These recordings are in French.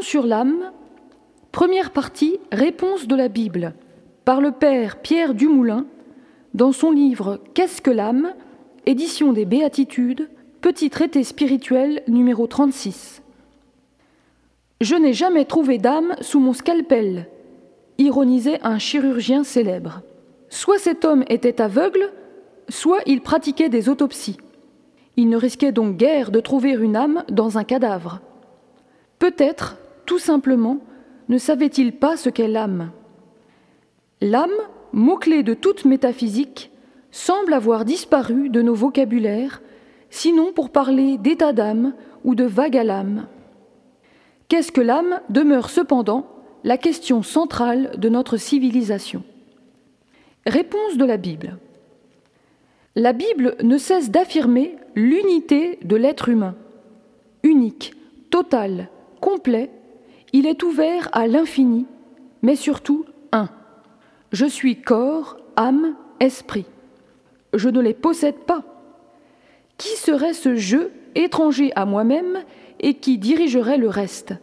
Sur l'âme. Première partie, réponse de la Bible, par le père Pierre Dumoulin, dans son livre Qu'est-ce que l'âme? Édition des Béatitudes, petit traité spirituel numéro 36. Je n'ai jamais trouvé d'âme sous mon scalpel, ironisait un chirurgien célèbre. Soit cet homme était aveugle, soit il pratiquait des autopsies. Il ne risquait donc guère de trouver une âme dans un cadavre. Peut-être, tout simplement, ne savait-il pas ce qu'est l'âme? L'âme, mot-clé de toute métaphysique, semble avoir disparu de nos vocabulaires, sinon pour parler d'état d'âme ou de vague à l'âme. Qu'est-ce que l'âme? Demeure cependant la question centrale de notre civilisation. Réponse de la Bible. La Bible ne cesse d'affirmer l'unité de l'être humain. Unique, total, complet, il est ouvert à l'infini, mais surtout un. Je suis corps, âme, esprit. Je ne les possède pas. Qui serait ce je étranger à moi-même et qui dirigerait le reste?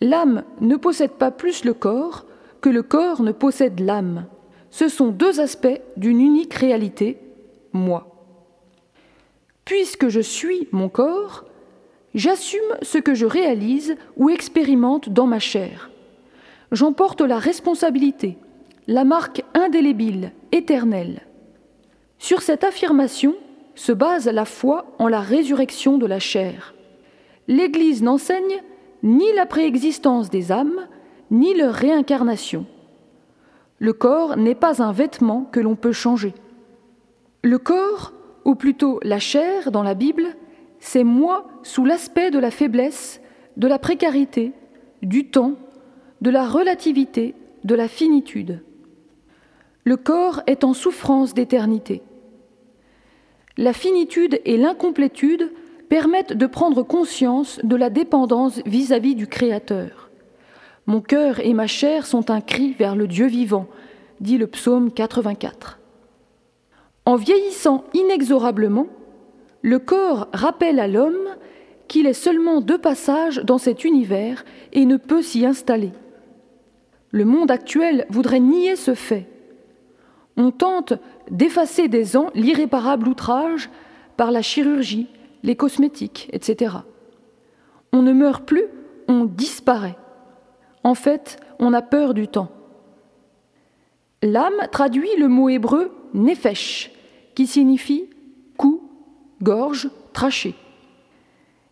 L'âme ne possède pas plus le corps que le corps ne possède l'âme. Ce sont deux aspects d'une unique réalité, moi. Puisque je suis mon corps, j'assume ce que je réalise ou expérimente dans ma chair. J'en porte la responsabilité, la marque indélébile, éternelle. Sur cette affirmation se base la foi en la résurrection de la chair. L'Église n'enseigne ni la préexistence des âmes, ni leur réincarnation. Le corps n'est pas un vêtement que l'on peut changer. Le corps, ou plutôt la chair dans la Bible, c'est moi sous l'aspect de la faiblesse, de la précarité, du temps, de la relativité, de la finitude. Le corps est en souffrance d'éternité. La finitude et l'incomplétude permettent de prendre conscience de la dépendance vis-à-vis du Créateur. Mon cœur et ma chair sont un cri vers le Dieu vivant, dit le psaume 84. En vieillissant inexorablement, le corps rappelle à l'homme qu'il est seulement de passage dans cet univers et ne peut s'y installer. Le monde actuel voudrait nier ce fait. On tente d'effacer des ans l'irréparable outrage par la chirurgie, les cosmétiques, etc. On ne meurt plus, on disparaît. En fait, on a peur du temps. L'âme traduit le mot hébreu nefesh, qui signifie gorge, trachée.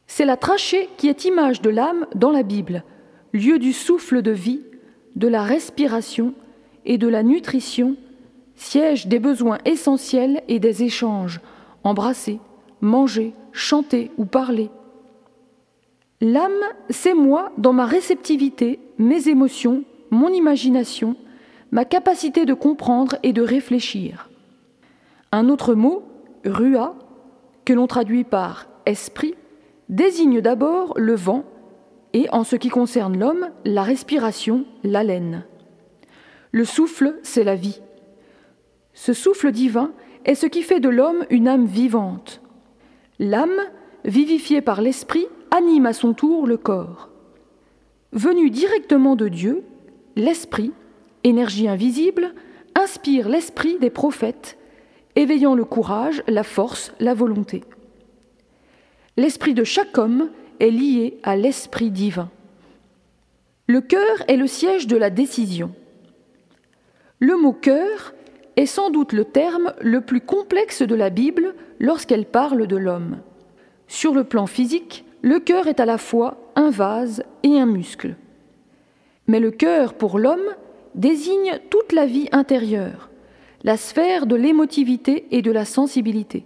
C'est la trachée qui est image de l'âme dans la Bible, lieu du souffle de vie, de la respiration et de la nutrition, siège des besoins essentiels et des échanges, embrasser, manger, chanter ou parler. L'âme, c'est moi dans ma réceptivité, mes émotions, mon imagination, ma capacité de comprendre et de réfléchir. Un autre mot, rua, que l'on traduit par esprit, désigne d'abord le vent et, en ce qui concerne l'homme, la respiration, l'haleine. Le souffle, c'est la vie. Ce souffle divin est ce qui fait de l'homme une âme vivante, L'âme, vivifiée par l'esprit, anime à son tour le corps. Venu directement de Dieu, l'esprit, énergie invisible, inspire l'esprit des prophètes, éveillant le courage, la force, la volonté. L'esprit de chaque homme est lié à l'esprit divin. Le cœur est le siège de la décision. Le mot cœur est sans doute le terme le plus complexe de la Bible lorsqu'elle parle de l'homme. Sur le plan physique, le cœur est à la fois un vase et un muscle. Mais le cœur, pour l'homme, désigne toute la vie intérieure, la sphère de l'émotivité et de la sensibilité.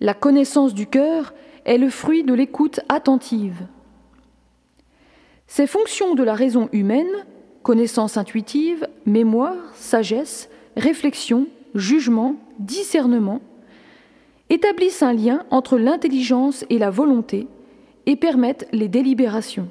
La connaissance du cœur est le fruit de l'écoute attentive. Ces fonctions de la raison humaine, connaissance intuitive, mémoire, sagesse, réflexion, jugement, discernement, établissent un lien entre l'intelligence et la volonté et permettent les délibérations.